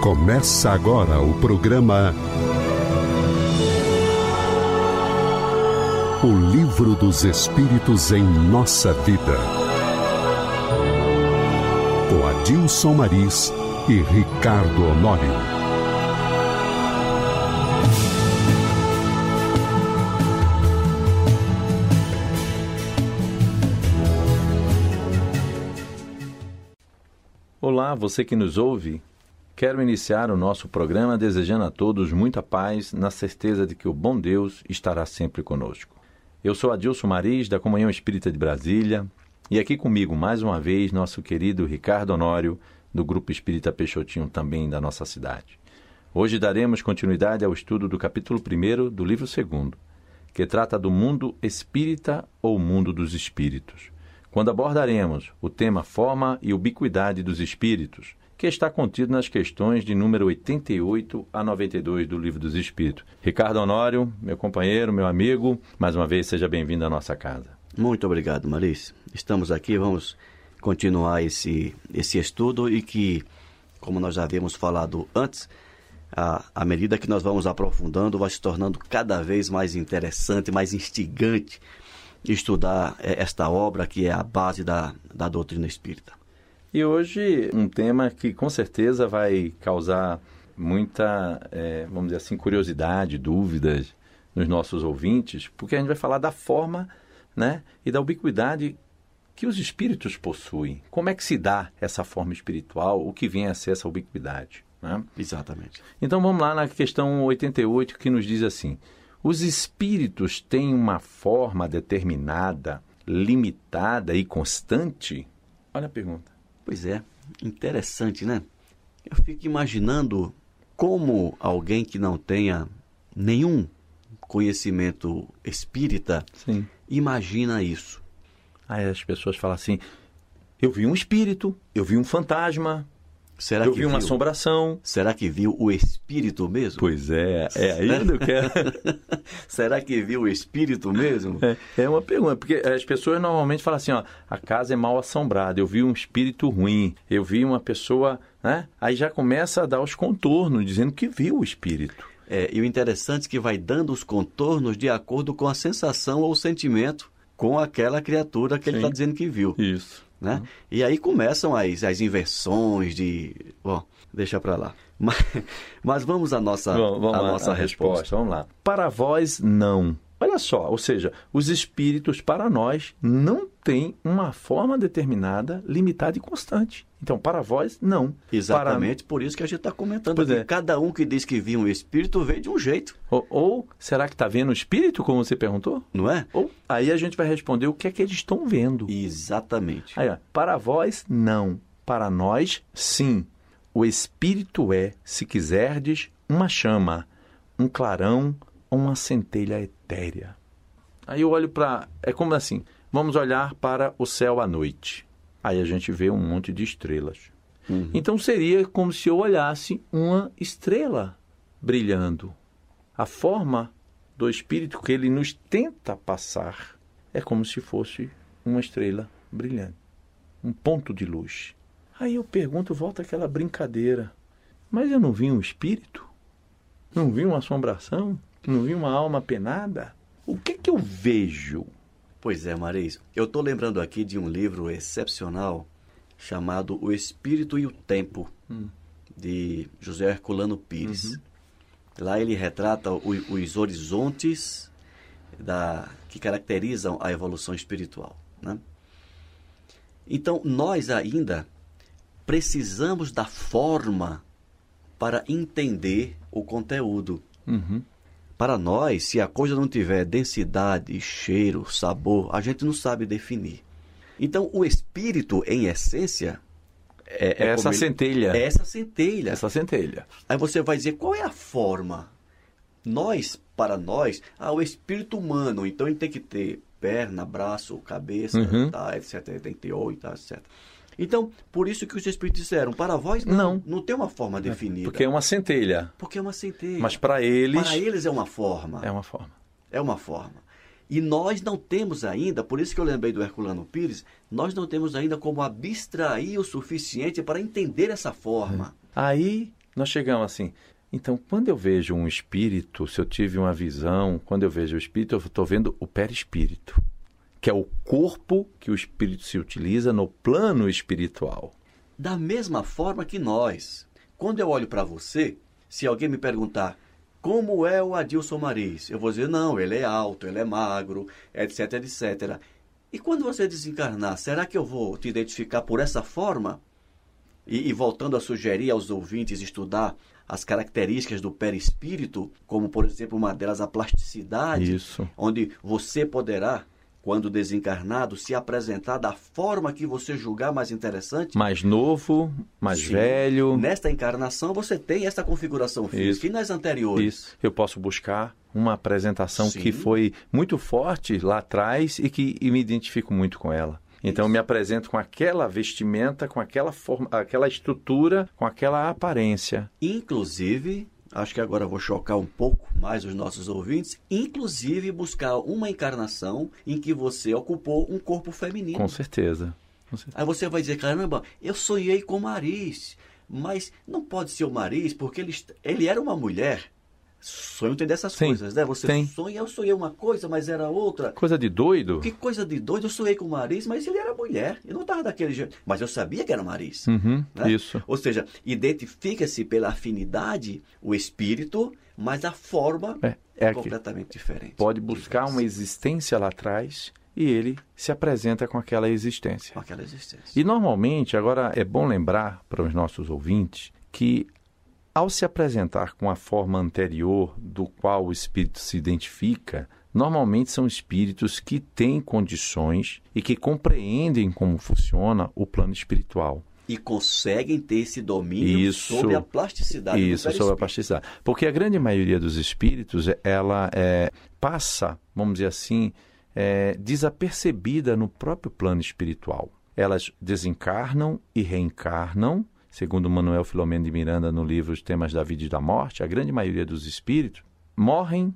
Começa agora o programa O Livro dos Espíritos em Nossa Vida. Com Adilson Maris e Ricardo Honório. Olá, você que nos ouve. Quero iniciar o nosso programa desejando a todos muita paz, na certeza de que o bom Deus estará sempre conosco. Eu sou Adilson Maris, da Comunhão Espírita de Brasília, e aqui comigo, mais uma vez, nosso querido Ricardo Honório, do Grupo Espírita Peixotinho, também da nossa cidade. Hoje daremos continuidade ao estudo do capítulo 1 do livro 2, que trata do mundo espírita ou mundo dos espíritos, quando abordaremos o tema forma e ubiquidade dos espíritos, que está contido nas questões de número 88 a 92 do Livro dos Espíritos. Ricardo Honório, meu companheiro, meu amigo, mais uma vez seja bem-vindo à nossa casa. Muito obrigado, Maris. Estamos aqui, vamos continuar esse, esse estudo e que, como nós já havíamos falado antes, à, à medida que nós vamos aprofundando, vai se tornando cada vez mais interessante, mais instigante estudar eh, esta obra que é a base da, da doutrina espírita. E hoje um tema que com certeza vai causar muita, é, vamos dizer assim, curiosidade, dúvidas nos nossos ouvintes, porque a gente vai falar da forma né, e da ubiquidade que os espíritos possuem. Como é que se dá essa forma espiritual, o que vem a ser essa ubiquidade. Né? Exatamente. Então vamos lá na questão 88 que nos diz assim: os espíritos têm uma forma determinada, limitada e constante? Olha a pergunta. Pois é, interessante, né? Eu fico imaginando como alguém que não tenha nenhum conhecimento espírita Sim. imagina isso. Aí as pessoas falam assim: eu vi um espírito, eu vi um fantasma, Será eu que vi uma viu? assombração. Será que viu o espírito mesmo? Pois é, é aí que eu quero. Será que viu o espírito mesmo? É, é uma pergunta, porque as pessoas normalmente falam assim, ó, a casa é mal assombrada, eu vi um espírito ruim, eu vi uma pessoa, né? Aí já começa a dar os contornos, dizendo que viu o espírito. É, e o interessante é que vai dando os contornos de acordo com a sensação ou sentimento com aquela criatura que ele Sim. está dizendo que viu. Isso. Né? E aí começam as, as inversões de... Bom, deixa para lá. Mas, mas vamos à nossa, Vamos, vamos à lá, nossa a resposta. Vamos lá. Para vós, não. Olha só, ou seja, os espíritos para nós não têm uma forma determinada, limitada e constante. Então, para vós, não. Exatamente por isso que a gente está comentando Pois aqui. é. Cada um que diz que viu um espírito vê de um jeito, Ou, ou será que está vendo o espírito, como você perguntou? não é? Ou aí a gente vai responder o que é que eles estão vendo. Exatamente. Aí, ó, para vós, não. Para nós, sim. O Espírito é, se quiserdes, uma chama, um clarão ou uma centelha etérea. Aí eu olho para. É como assim: vamos olhar para o céu à noite. Aí a gente vê um monte de estrelas. Uhum. Então seria como se eu olhasse uma estrela brilhando. A forma do Espírito que ele nos tenta passar é como se fosse uma estrela brilhante, um ponto de luz. Aí eu pergunto, volta aquela brincadeira. Mas eu não vi um espírito? Não vi uma assombração? Não vi uma alma penada? O que que eu vejo? Pois é, Maris. Eu estou lembrando aqui de um livro excepcional chamado O Espírito e o Tempo, Hum. de José Herculano Pires. Uhum. Lá ele retrata o- os horizontes da, que caracterizam a evolução espiritual. Né? Então, nós ainda precisamos da forma para entender o conteúdo. Uhum. Para nós, se a coisa não tiver densidade, cheiro, sabor, a gente não sabe definir. Então, o espírito, em essência, é, É essa como ele- centelha. É essa centelha. Essa centelha. Aí você vai dizer qual é a forma. Nós, para nós, ah, o espírito humano, então ele tem que ter perna, braço, cabeça, Uhum. tá, etc, tem que ter olho, tá, etc. Então, por isso que os espíritos disseram, para vós não, Não. não tem uma forma definida. Porque é uma centelha. Porque é uma centelha. Mas para eles, Para eles é uma forma. é uma forma. É uma forma. E nós não temos ainda, por isso que eu lembrei do Herculano Pires, nós não temos ainda como abstrair o suficiente para entender essa forma. Aí nós chegamos assim. Então, quando eu vejo um espírito, se eu tive uma visão, quando eu vejo o espírito, eu estou vendo o perispírito, que é o corpo que o espírito se utiliza no plano espiritual. Da mesma forma que nós. Quando eu olho para você, se alguém me perguntar como é o Adilson Maris, eu vou dizer, não, ele é alto, ele é magro, etc, etc. E quando você desencarnar, será que eu vou te identificar por essa forma? E, e voltando a sugerir aos ouvintes estudar as características do perispírito, como por exemplo uma delas a plasticidade, Isso. onde você poderá quando desencarnado, se apresentar da forma que você julgar mais interessante. Mais novo, mais Sim. velho. Nesta encarnação, você tem essa configuração física. Isso. E nas anteriores? Isso. Eu posso buscar uma apresentação Sim. que foi muito forte lá atrás e que e me identifico muito com ela. Então eu me apresento com aquela vestimenta, com aquela forma, aquela estrutura, com aquela aparência. Inclusive, acho que agora vou chocar um pouco mais os nossos ouvintes, inclusive buscar uma encarnação em que você ocupou um corpo feminino. Com certeza. Com certeza. Aí você vai dizer, caramba, eu sonhei com o Maris, mas não pode ser o Maris porque ele, ele era uma mulher. Sonho tem dessas Sim, coisas, né? Você tem. sonha, eu sonhei uma coisa, mas era outra. Coisa de doido. Que coisa de doido, eu sonhei com o Maris, mas ele era mulher. Eu não estava daquele jeito. Mas eu sabia que era o Maris. Uhum, né? Isso. Ou seja, identifica-se pela afinidade o espírito, mas a forma É, é completamente diferente. Pode buscar uma existência lá atrás e ele se apresenta com aquela existência. Com aquela existência. E normalmente, agora é bom lembrar para os nossos ouvintes que ao se apresentar com a forma anterior do qual o espírito se identifica, normalmente são espíritos que têm condições e que compreendem como funciona o plano espiritual. E conseguem ter esse domínio Isso. sobre a plasticidade do Isso, sobre a plasticidade. Porque a grande maioria dos espíritos, ela é, passa, vamos dizer assim, é, desapercebida no próprio plano espiritual. Elas desencarnam e reencarnam, segundo Manuel Filomeno de Miranda no livro Os Temas da Vida e da Morte, a grande maioria dos espíritos morrem,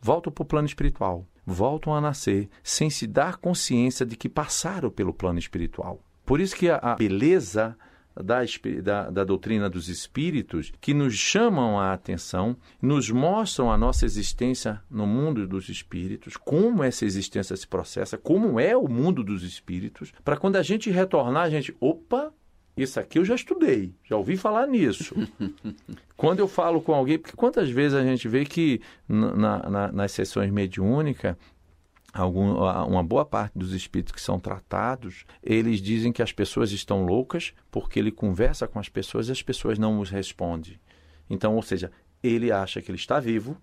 voltam para o plano espiritual, voltam a nascer, sem se dar consciência de que passaram pelo plano espiritual. Por isso que a, beleza da, da, da doutrina dos espíritos, que nos chamam a atenção, nos mostram a nossa existência no mundo dos espíritos, como essa existência se processa, como é o mundo dos espíritos, para quando a gente retornar, a gente, opa, isso aqui eu já estudei, já ouvi falar nisso. Quando eu falo com alguém, porque quantas vezes a gente vê que na- na- na- nas sessões mediúnicas, algum, uma boa parte dos espíritos que são tratados, eles dizem que as pessoas estão loucas porque ele conversa com as pessoas e as pessoas não os respondem. Então, ou seja, ele acha que ele está vivo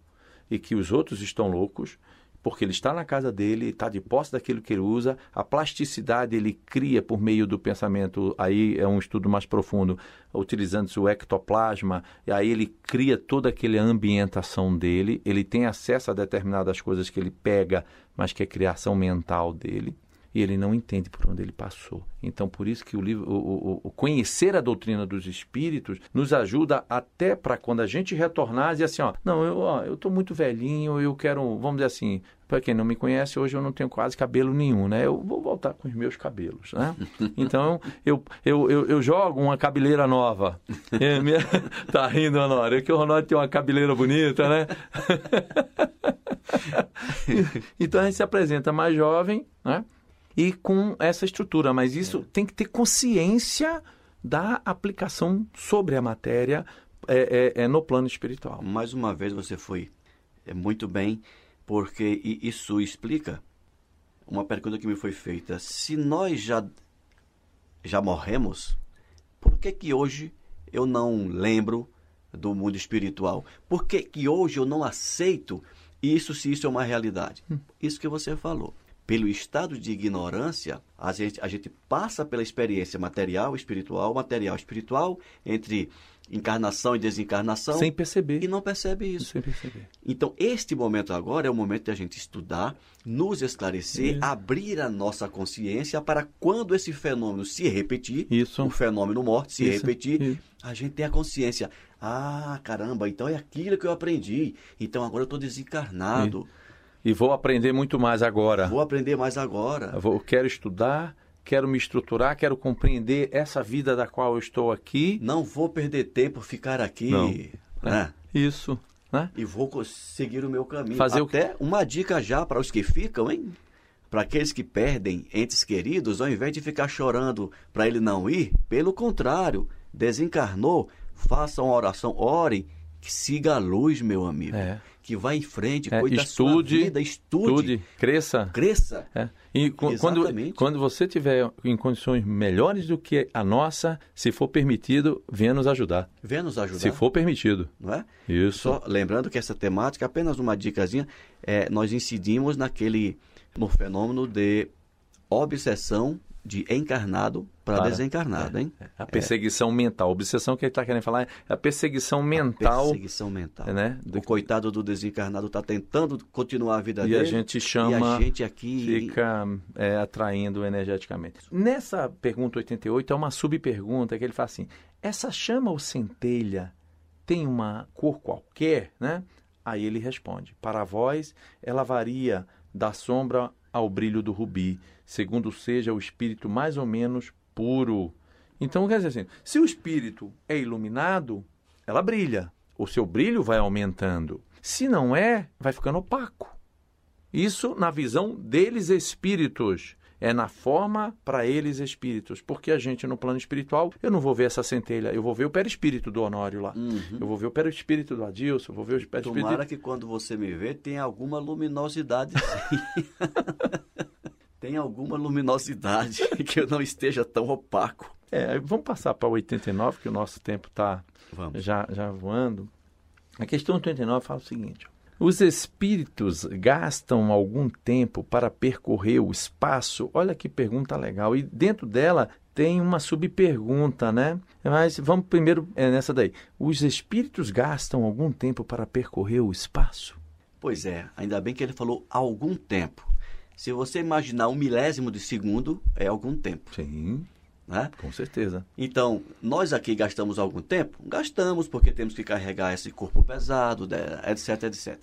e que os outros estão loucos porque ele está na casa dele, está de posse daquilo que ele usa, a plasticidade ele cria por meio do pensamento, aí é um estudo mais profundo, utilizando-se o ectoplasma, e aí ele cria toda aquela ambientação dele, ele tem acesso a determinadas coisas que ele pega, mas que é criação mental dele, e ele não entende por onde ele passou. Então, por isso que o livro, o, o- o conhecer a doutrina dos espíritos nos ajuda até para quando a gente retornar e dizer assim, ó, não, eu ó, eu tô muito velhinho, eu quero, vamos dizer assim, para quem não me conhece, hoje eu não tenho quase cabelo nenhum, né? Eu vou voltar com os meus cabelos, né? Então, eu, eu, eu, eu jogo uma cabeleira nova. É, minha- tá rindo, Honório, é que o Honório tem uma cabeleira bonita, né? então a gente se apresenta mais jovem, né? E com essa estrutura, mas isso tem que ter consciência da aplicação sobre a matéria é, é, é no plano espiritual. Mais uma vez você foi é, muito bem, porque isso explica uma pergunta que me foi feita. Se nós já, já morremos, por que que hoje eu não lembro do mundo espiritual? Por que que hoje eu não aceito isso se isso é uma realidade? Isso que você falou. Pelo estado de ignorância, a gente, a gente passa pela experiência material, espiritual, material, espiritual, entre encarnação e desencarnação, Sem perceber. e não percebe isso. Sem perceber. Então, este momento agora é o momento de a gente estudar, nos esclarecer, abrir a nossa consciência para quando esse fenômeno se repetir, Isso. o fenômeno morte se Isso. repetir, Isso. a gente tem a consciência. Ah, caramba, então é aquilo que eu aprendi. Então agora eu estou desencarnado. E vou aprender muito mais agora. Vou aprender mais agora. Vou- quero estudar, quero me estruturar, quero compreender essa vida da qual eu estou aqui. Não vou perder tempo ficar aqui. Não. Né? Isso. Né? E vou seguir o meu caminho. Fazer Até o... uma dica já para os que ficam, hein? Para aqueles que perdem entes queridos, ao invés de ficar chorando para ele não ir, pelo contrário, desencarnou, façam uma oração, orem, que siga a luz, meu amigo. É. Que vá em frente, É, cuide estude, vida, estude, Estude, cresça. cresça. É. E quando, quando você tiver em condições melhores do que a nossa, se for permitido, venha nos ajudar. Venha nos ajudar. Se for permitido. Não é? Isso. Só lembrando que essa temática, apenas uma dicasinha, é, nós incidimos naquele, no fenômeno de obsessão de encarnado para desencarnado, hein? A perseguição mental. A obsessão que ele está querendo falar é a perseguição mental. Perseguição mental. né, do- O coitado do desencarnado está tentando continuar a vida E dele. a gente E chama, a gente aqui... fica é, atraindo energeticamente. Nessa pergunta 88, é uma subpergunta que ele fala assim: essa chama ou centelha tem uma cor qualquer, né? Aí ele responde: para vós, ela varia da sombra ao brilho do rubi, segundo seja o espírito mais ou menos puro. Então, quer dizer assim, se o espírito é iluminado, ela brilha, o seu brilho vai aumentando. Se não é, vai ficando opaco. Isso na visão deles espíritos. É na forma para eles espíritos. Porque a gente no plano espiritual, eu não vou ver essa centelha, eu vou ver o perispírito do Honório lá. Uhum. Eu vou ver o perispírito do Adilson, eu vou ver o perispírito. Tomara que quando você me vê tenha alguma luminosidade sim. tem alguma luminosidade que eu não esteja tão opaco. É, vamos passar para o 89, que o nosso tempo está já, já voando. A questão 89 fala o seguinte: os espíritos gastam algum tempo para percorrer o espaço? Olha que pergunta legal. E dentro dela tem uma subpergunta, né? Mas vamos primeiro é, nessa daí. Os espíritos gastam algum tempo para percorrer o espaço? Pois é, ainda bem que ele falou algum tempo. Se você imaginar um milésimo de segundo, é algum tempo, Sim, né? com certeza. Então, nós aqui gastamos algum tempo? Gastamos, porque temos que carregar esse corpo pesado, etc, etc.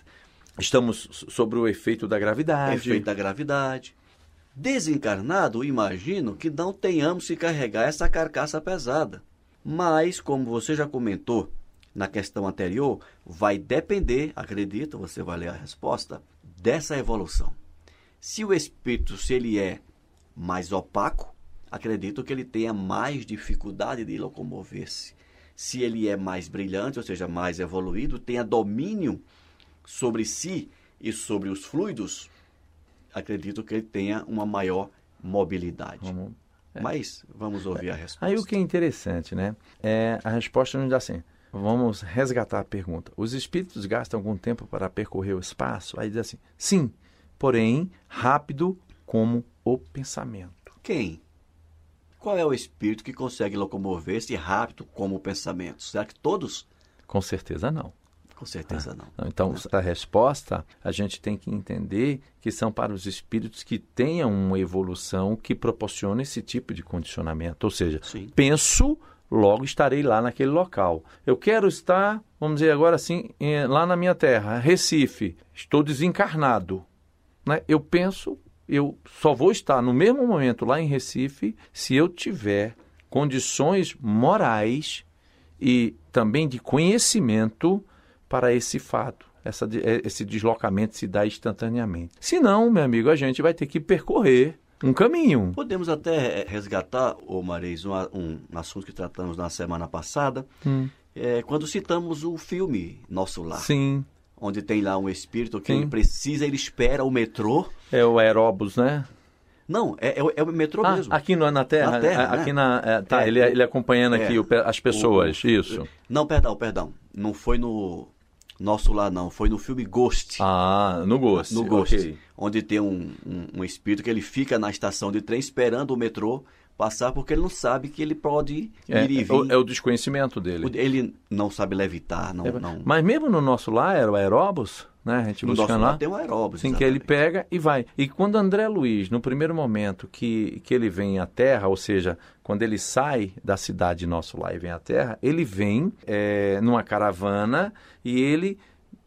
Estamos so- sobre o efeito da gravidade. Efeito da gravidade. Desencarnado, imagino que não tenhamos que carregar essa carcaça pesada. Mas, como você já comentou na questão anterior, vai depender, acredito, você vai ler a resposta, dessa evolução. Se o espírito, se ele é mais opaco, acredito que ele tenha mais dificuldade de locomover-se. Se ele é mais brilhante, ou seja, mais evoluído, tenha domínio sobre si e sobre os fluidos, acredito que ele tenha uma maior mobilidade. Vamos- Mas vamos ouvir a resposta. Aí o que é interessante, né? É, a resposta nos dá assim. Vamos resgatar a pergunta. Os espíritos gastam algum tempo para percorrer o espaço? Aí diz assim: sim, porém rápido como o pensamento. Quem? Qual é o espírito que consegue locomover-se rápido como o pensamento? Será que todos? Com certeza não. Com certeza não. Não, Então, a resposta a gente tem que entender que são para os espíritos que tenham uma evolução que proporciona esse tipo de condicionamento. Ou seja, Sim. penso, logo estarei lá naquele local. Eu quero estar, vamos dizer agora assim, lá na minha terra, Recife. Estou desencarnado. Né? Eu penso, eu só vou estar no mesmo momento lá em Recife se eu tiver condições morais e também de conhecimento para esse fato. Essa, eh, esse deslocamento se dá instantaneamente. Se não, meu amigo, a gente vai ter que percorrer um caminho. Podemos até eh, resgatar, ô Mareis, um, um assunto que tratamos na semana passada, Hum. é, quando citamos o filme Nosso Lar, Sim, onde tem lá um espírito que Sim. ele precisa, ele espera o metrô. é o aeróbus, né? Não, é, é o- é o metrô Ah, mesmo. aqui no, na Terra, Na Terra, aqui né? na, é, tá, É, ele, ele acompanhando é, aqui o as pessoas, o- isso. Não, perdão, perdão. Não foi no Nosso Lar, não. Foi no filme Ghost. Ah, no Ghost. no Ghost, ok. onde tem um, um, um espírito que ele fica na estação de trem esperando o metrô passar porque ele não sabe que ele pode É, ir e é vir. o, é o desconhecimento dele. Ele não sabe levitar, não. É, não. Mas mesmo no nosso lá era o aeróbus, né? A gente no lar lá. tem um aeróbio. Assim que ele pega e vai. E quando André Luiz, no primeiro momento que, que ele vem à Terra, ou seja, quando ele sai da cidade nosso lá e vem à Terra, ele vem é, numa caravana e ele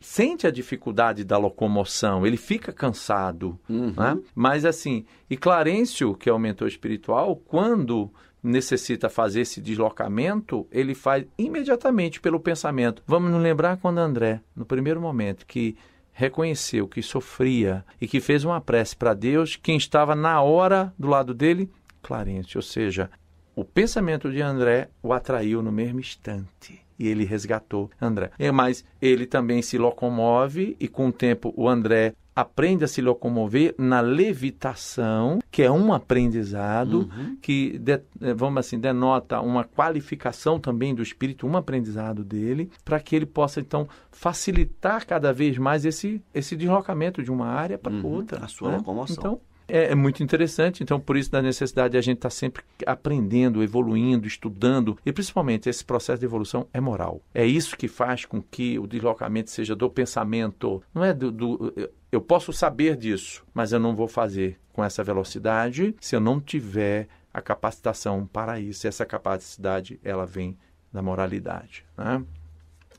sente a dificuldade da locomoção, ele fica cansado. Uhum. Né? Mas assim, e Clarencio, que é o mentor espiritual, quando necessita fazer esse deslocamento, ele faz imediatamente pelo pensamento. Vamos nos lembrar quando André, no primeiro momento, que reconheceu que sofria e que fez uma prece para Deus, quem estava na hora do lado dele, Clarence, ou seja, o pensamento de André o atraiu no mesmo instante e ele resgatou André. Mas ele também se locomove e com o tempo o André aprende a se locomover na levitação, que é um aprendizado Uhum. que, de- eh, vamos assim, denota uma qualificação também do espírito, um aprendizado dele, para que ele possa, então, facilitar cada vez mais esse, esse deslocamento de uma área para Uhum, outra. a sua né? locomoção. Então, é, é muito interessante, então por isso da necessidade de a gente estar sempre aprendendo, evoluindo, estudando, e principalmente esse processo de evolução é moral. É isso que faz com que o deslocamento seja do pensamento, não é do, do eu posso saber disso, mas eu não vou fazer com essa velocidade se eu não tiver a capacitação para isso. Essa capacidade ela vem da moralidade. Né?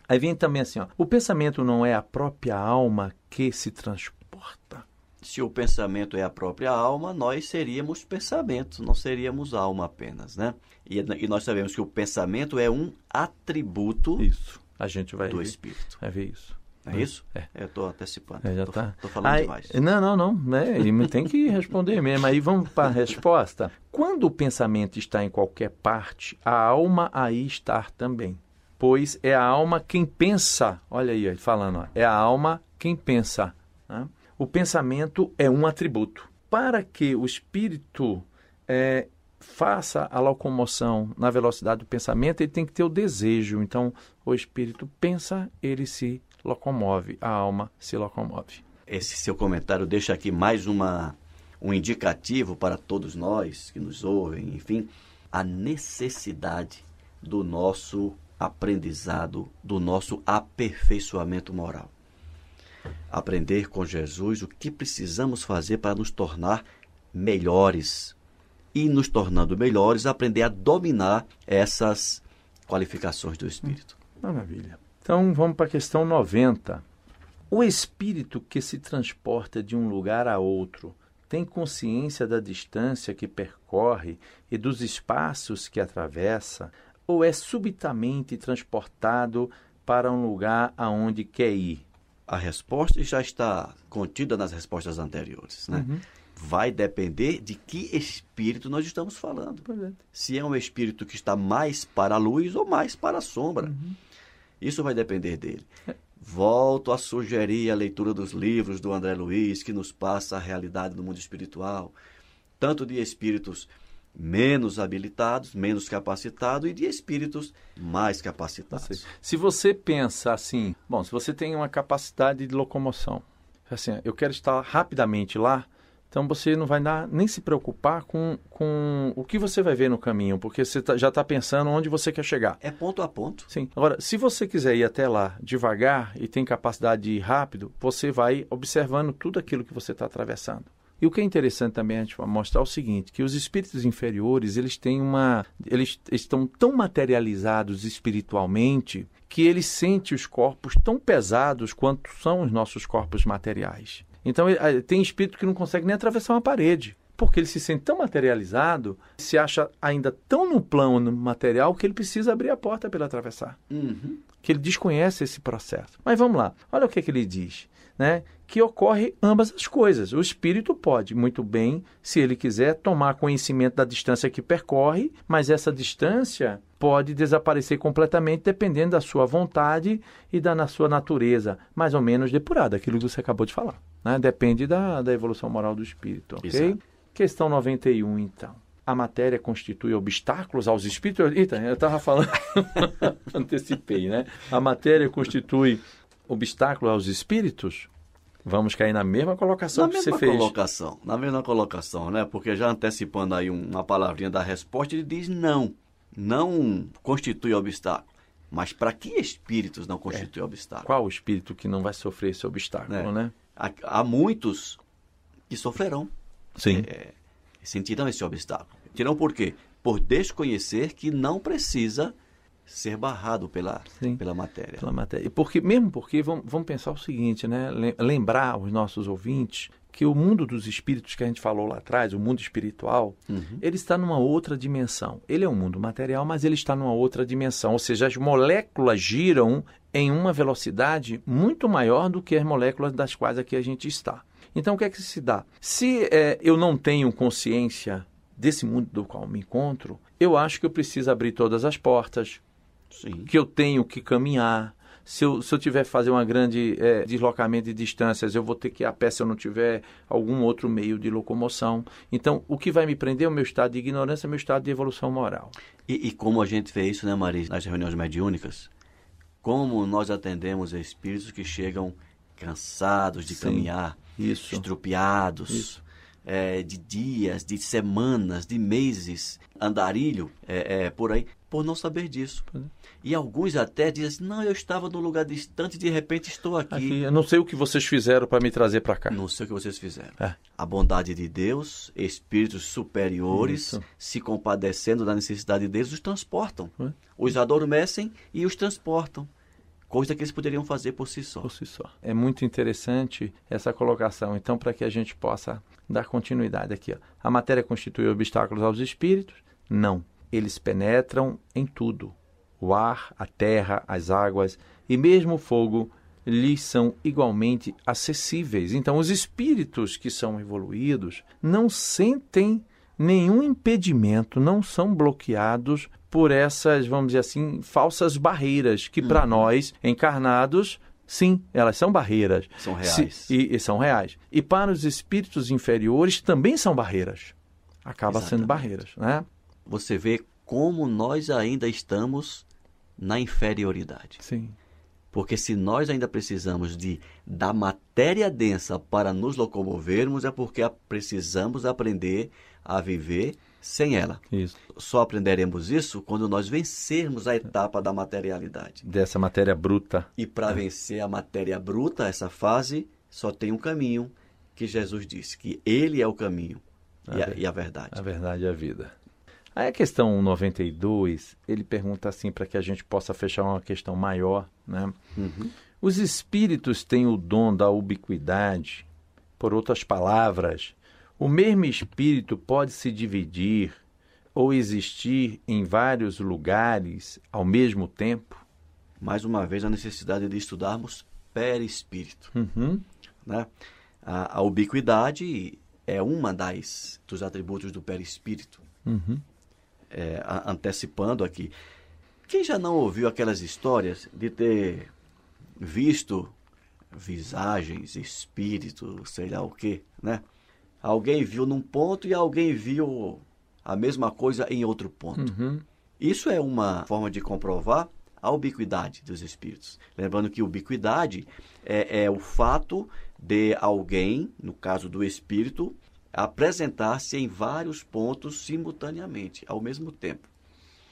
Aí vem também assim, ó, o pensamento não é a própria alma que se transporta. Se o pensamento é a própria alma, nós seríamos pensamento, não seríamos alma apenas, né? E, e nós sabemos que o pensamento é um atributo Isso. A gente vai do ver, espírito. vai ver isso. É isso? É. Eu estou antecipando. É, já tô, tá. tô falando Aí- demais. Não, não, não. né? Ele tem que responder mesmo. Aí vamos para a resposta. Quando o pensamento está em qualquer parte, a alma aí está também. Pois é a alma quem pensa. Olha aí, falando. ó, é a alma quem pensa. né? O pensamento é um atributo. Para que o espírito é, faça a locomoção na velocidade do pensamento, ele tem que ter o desejo. Então, o espírito pensa, ele se locomove, a alma se locomove. Esse seu comentário deixa aqui mais uma, um indicativo para todos nós que nos ouvem, enfim, a necessidade do nosso aprendizado, do nosso aperfeiçoamento moral. Aprender com Jesus o que precisamos fazer para nos tornar melhores. E nos tornando melhores, aprender a dominar essas qualificações do Espírito. Maravilha. Então vamos para a questão 90. O espírito que se transporta de um lugar a outro tem consciência da distância que percorre e dos espaços que atravessa, ou é subitamente transportado para um lugar aonde quer ir? A resposta já está contida nas respostas anteriores. Né? Vai depender de que espírito nós estamos falando. Se é um espírito que está mais para a luz ou mais para a sombra. Isso vai depender dele. Volto a sugerir a leitura dos livros do André Luiz, que nos passa a realidade do mundo espiritual, tanto de espíritos menos habilitados, menos capacitados, e de espíritos mais capacitados. Se você pensa assim, bom, se você tem uma capacidade de locomoção, assim, eu quero estar rapidamente lá, então você não vai dar, nem se preocupar com, com o que você vai ver no caminho, porque você tá- já está pensando onde você quer chegar. É ponto a ponto. Sim. Agora, se você quiser ir até lá devagar e tem capacidade de ir rápido, você vai observando tudo aquilo que você está atravessando. E o que é interessante também a gente mostrar é o seguinte, que os espíritos inferiores, eles têm uma eles estão tão materializados espiritualmente que eles sentem os corpos tão pesados quanto são os nossos corpos materiais. Então, ele- eh, tem espírito que não consegue nem atravessar uma parede, porque ele se sente tão materializado, se acha ainda tão no plano material que ele precisa abrir a porta para ele atravessar Uhum. que ele desconhece esse processo. Mas vamos lá, olha o que, que ele diz, né? Que ocorre ambas as coisas. O espírito pode, muito bem, se ele quiser, tomar conhecimento da distância que percorre, mas essa distância pode desaparecer completamente dependendo da sua vontade e da na sua natureza, mais ou menos depurada, aquilo que você acabou de falar. Né? Depende da, da evolução moral do espírito, ok? Exato. Questão 91, então. A matéria constitui obstáculos aos espíritos? Eita, eu estava falando, antecipei, né? A matéria constitui obstáculo aos espíritos? Vamos cair na mesma colocação Na que você mesma fez. colocação, na mesma colocação, né? Porque já antecipando aí um- uma palavrinha da resposta, ele diz não. Não constitui obstáculo. Mas para que espíritos não constitui obstáculo? Qual o espírito que não vai sofrer esse obstáculo, É. né? Há, há muitos que sofrerão, Sim. sentirão esse obstáculo. Sentirão por quê? Por desconhecer que não precisa ser barrado pela, Sim. pela matéria. pela matéria. E Porque, mesmo porque, vamos, vamos pensar o seguinte, né? Lem- Lembrar os nossos ouvintes que o mundo dos espíritos que a gente falou lá atrás, o mundo espiritual, ele está numa outra dimensão. Ele é um mundo material, mas ele está numa outra dimensão. Ou seja, as moléculas giram em uma velocidade muito maior do que as moléculas das quais aqui a gente está. Então, o que é que se dá? Se eh, eu não tenho consciência desse mundo do qual me encontro, eu acho que eu preciso abrir todas as portas, Sim. que eu tenho que caminhar. Se eu, se eu tiver que fazer uma grande eh, deslocamento de distâncias, eu vou ter que ir a pé se eu não tiver algum outro meio de locomoção. Então, o que vai me prender é o meu estado de ignorância, é o meu estado de evolução moral. E, e como a gente vê isso, né, Maris, nas reuniões mediúnicas, como nós atendemos espíritos que chegam cansados de Sim. caminhar, Isso. estrupiados, Isso. É, de dias, de semanas, de meses, andarilho, é, é, por aí, por não saber disso. É. E alguns até dizem assim, não, eu estava num lugar distante e de repente estou aqui. Aqui, eu não sei o que vocês fizeram para me trazer para cá. Não sei o que vocês fizeram. É. A bondade de Deus, espíritos superiores, Isso. se compadecendo da necessidade deles, os transportam. É. Os adormecem e os transportam. Coisa que eles poderiam fazer por si só. por si só. É muito interessante essa colocação. Então, para que a gente possa dar continuidade aqui, ó. a matéria constitui obstáculos aos espíritos? Não. Eles penetram em tudo. O ar, a terra, as águas e mesmo o fogo lhes são igualmente acessíveis. Então, os espíritos que são evoluídos não sentem nenhum impedimento, não são bloqueados por essas, vamos dizer assim, falsas barreiras que para nós encarnados, sim, elas são barreiras. São Se- reais. e, e são reais. E para os espíritos inferiores também são barreiras. Acaba sendo Exatamente. barreiras, né? Você vê como nós ainda estamos na inferioridade. Sim. Porque se nós ainda precisamos de da matéria densa para nos locomovermos, é porque precisamos aprender a viver sem ela. Isso. Só aprenderemos isso quando nós vencermos a etapa da materialidade. Dessa matéria bruta. E para vencer a matéria bruta, essa fase, só tem um caminho que Jesus disse, que ele é o caminho e, a, e a verdade. A verdade é a vida. Aí a questão 92, ele pergunta assim para que a gente possa fechar uma questão maior, né? Uhum. Os espíritos têm o dom da ubiquidade. Por outras palavras, o mesmo espírito pode se dividir ou existir em vários lugares ao mesmo tempo? Mais uma vez, a necessidade de estudarmos perispírito. Uhum. Né? A, a ubiquidade é uma das dos atributos do perispírito. Uhum. É, a- antecipando aqui. Quem já não ouviu aquelas histórias de ter visto visagens, espírito, sei lá o que, né? Alguém viu num ponto e alguém viu a mesma coisa em outro ponto. Uhum. Isso é uma forma de comprovar a ubiquidade dos espíritos. Lembrando que ubiquidade é, é o fato de alguém, no caso do espírito, apresentar-se em vários pontos simultaneamente, ao mesmo tempo.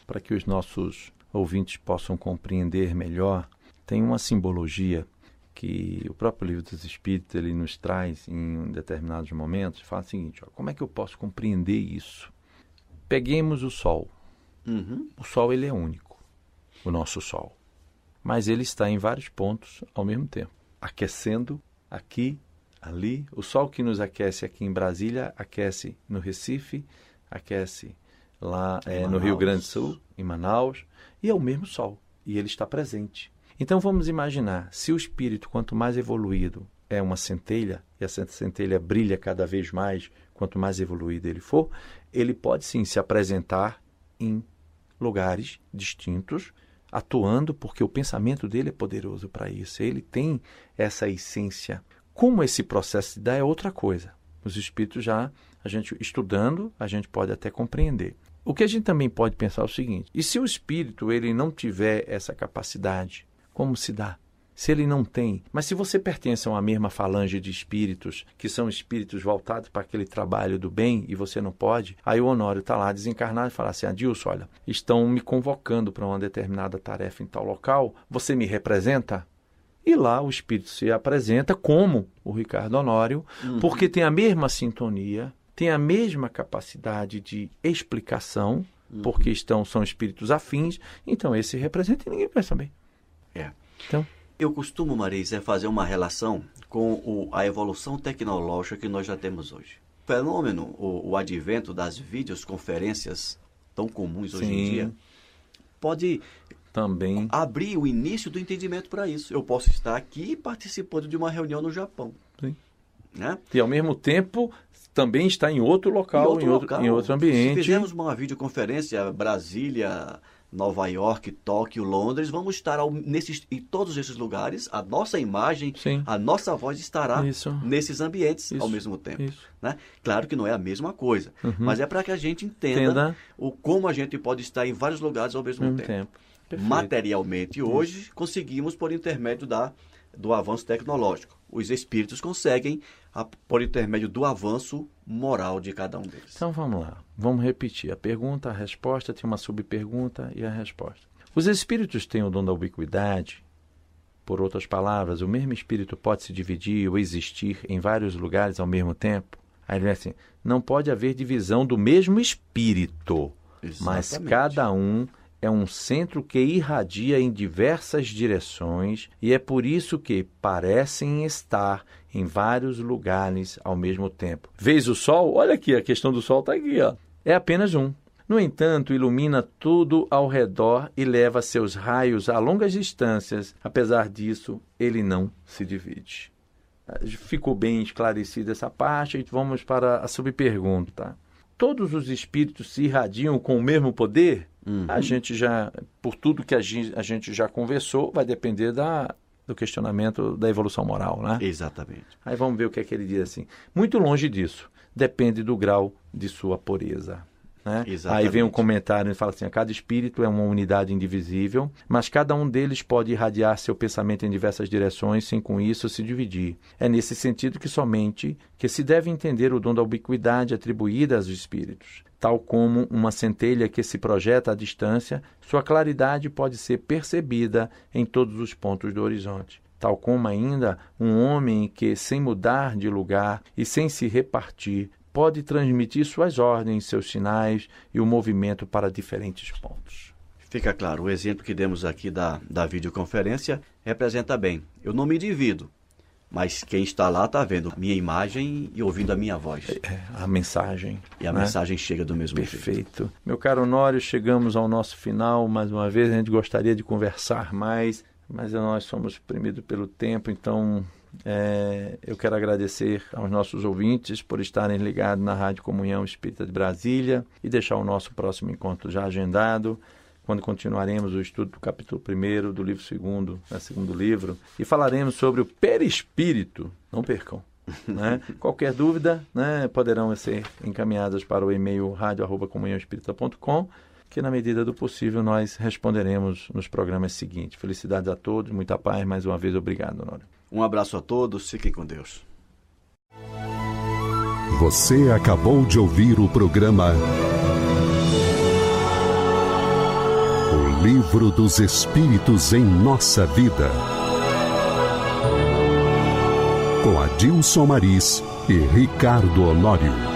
Para que os nossos ouvintes possam compreender melhor, tem uma simbologia que o próprio livro dos Espíritos ele nos traz em determinados momentos. Fala o seguinte: ó, como é que eu posso compreender isso? Peguemos o Sol. Uhum. O Sol ele é único, o nosso Sol, mas ele está em vários pontos ao mesmo tempo, aquecendo aqui, ali. O Sol que nos aquece aqui em Brasília aquece no Recife, aquece lá eh, no. Rio Grande do Sul, em Manaus, e é o mesmo Sol e ele está presente. Então vamos imaginar, se o espírito quanto mais evoluído é uma centelha e essa centelha brilha cada vez mais quanto mais evoluído ele for, ele pode sim se apresentar em lugares distintos, atuando porque o pensamento dele é poderoso para isso. Ele tem essa essência. Como esse processo se dá é outra coisa. Os espíritos já, a gente estudando, a gente pode até compreender. O que a gente também pode pensar é o seguinte: e se o espírito ele não tiver essa capacidade, como se dá? Se ele não tem, mas se você pertence a uma mesma falange de espíritos, que são espíritos voltados para aquele trabalho do bem, e você não pode, aí o Honório está lá desencarnado e fala assim: Adilson, olha, estão me convocando para uma determinada tarefa em tal local, você me representa? E lá o espírito se apresenta como o Ricardo Honório, porque tem a mesma sintonia, tem a mesma capacidade de explicação uhum. porque estão, são espíritos afins, então esse representa e ninguém vai saber. É. Então. Eu costumo, Marisa, fazer uma relação com o, a evolução tecnológica que nós já temos hoje. O fenômeno, o, o advento das videoconferências tão comuns hoje em dia, pode também abrir o início do entendimento para isso. Eu posso estar aqui participando de uma reunião no Japão. Sim. Né? E ao mesmo tempo também está em outro local, em outro, em outro, local. Em outro ambiente. Se fizermos uma videoconferência Brasília, Nova York, Tóquio, Londres, vamos estar ao, nesses, em todos esses lugares, a nossa imagem, Sim. a nossa voz estará Isso. nesses ambientes Isso. ao mesmo tempo. Né? Claro que não é a mesma coisa, Uhum. mas é para que a gente entenda, Entenda. o como a gente pode estar em vários lugares ao mesmo, Mesmo tempo. tempo. Materialmente, hoje, conseguimos por intermédio da, do avanço tecnológico. Os espíritos conseguem a, por intermédio do avanço moral de cada um deles. Então vamos lá, vamos repetir. A pergunta, a resposta, tem uma subpergunta e a resposta. Os espíritos têm o dom da ubiquidade? Por outras palavras, o mesmo espírito pode se dividir ou existir em vários lugares ao mesmo tempo? Aí ele assim: não pode haver divisão do mesmo espírito, mas Exatamente. cada um é um centro que irradia em diversas direções e é por isso que parecem estar em vários lugares ao mesmo tempo. Vês o sol? Olha aqui, a questão do sol está aqui. Ó. É apenas um. No entanto, ilumina tudo ao redor e leva seus raios a longas distâncias. Apesar disso, ele não se divide. Ficou bem esclarecida essa parte, e vamos para a subpergunta. Todos os espíritos se irradiam com o mesmo poder? Uhum. A gente já, por tudo que a gente, já conversou, vai depender da, do questionamento da evolução moral, né? Exatamente. Aí vamos ver o que é que ele diz assim. Muito longe disso. Depende do grau de sua pureza. Né? Aí vem um comentário e fala assim: cada espírito é uma unidade indivisível, mas cada um deles pode irradiar seu pensamento em diversas direções sem com isso se dividir. É nesse sentido que somente que se deve entender o dom da ubiquidade atribuída aos espíritos. Tal como uma centelha que se projeta à distância, sua claridade pode ser percebida em todos os pontos do horizonte tal como ainda um homem que, sem mudar de lugar e sem se repartir, pode transmitir suas ordens, seus sinais e o movimento para diferentes pontos. Fica claro, o exemplo que demos aqui da, da videoconferência representa bem. Eu não me divido, mas quem está lá está vendo minha imagem e ouvindo a minha voz. É, a mensagem. E a né? mensagem chega do mesmo jeito. Perfeito. Meu caro Honório, chegamos ao nosso final. Mais uma vez, a gente gostaria de conversar mais, mas nós somos suprimidos pelo tempo, então é, eu quero agradecer aos nossos ouvintes por estarem ligados na Rádio Comunhão Espírita de Brasília e deixar o nosso próximo encontro já agendado, quando continuaremos o estudo do capítulo 1 do livro 2, né, segundo livro, e falaremos sobre o perispírito. Não percam. Né? Qualquer dúvida né, poderão ser encaminhadas para o e-mail radio.comunhãoespírita.com que na medida do possível nós responderemos nos programas seguintes. Felicidades a todos, muita paz, mais uma vez obrigado, Honório. Um abraço a todos, fiquem com Deus. Você acabou de ouvir o programa O Livro dos Espíritos em Nossa Vida. Com Adilson Maris e Ricardo Honório.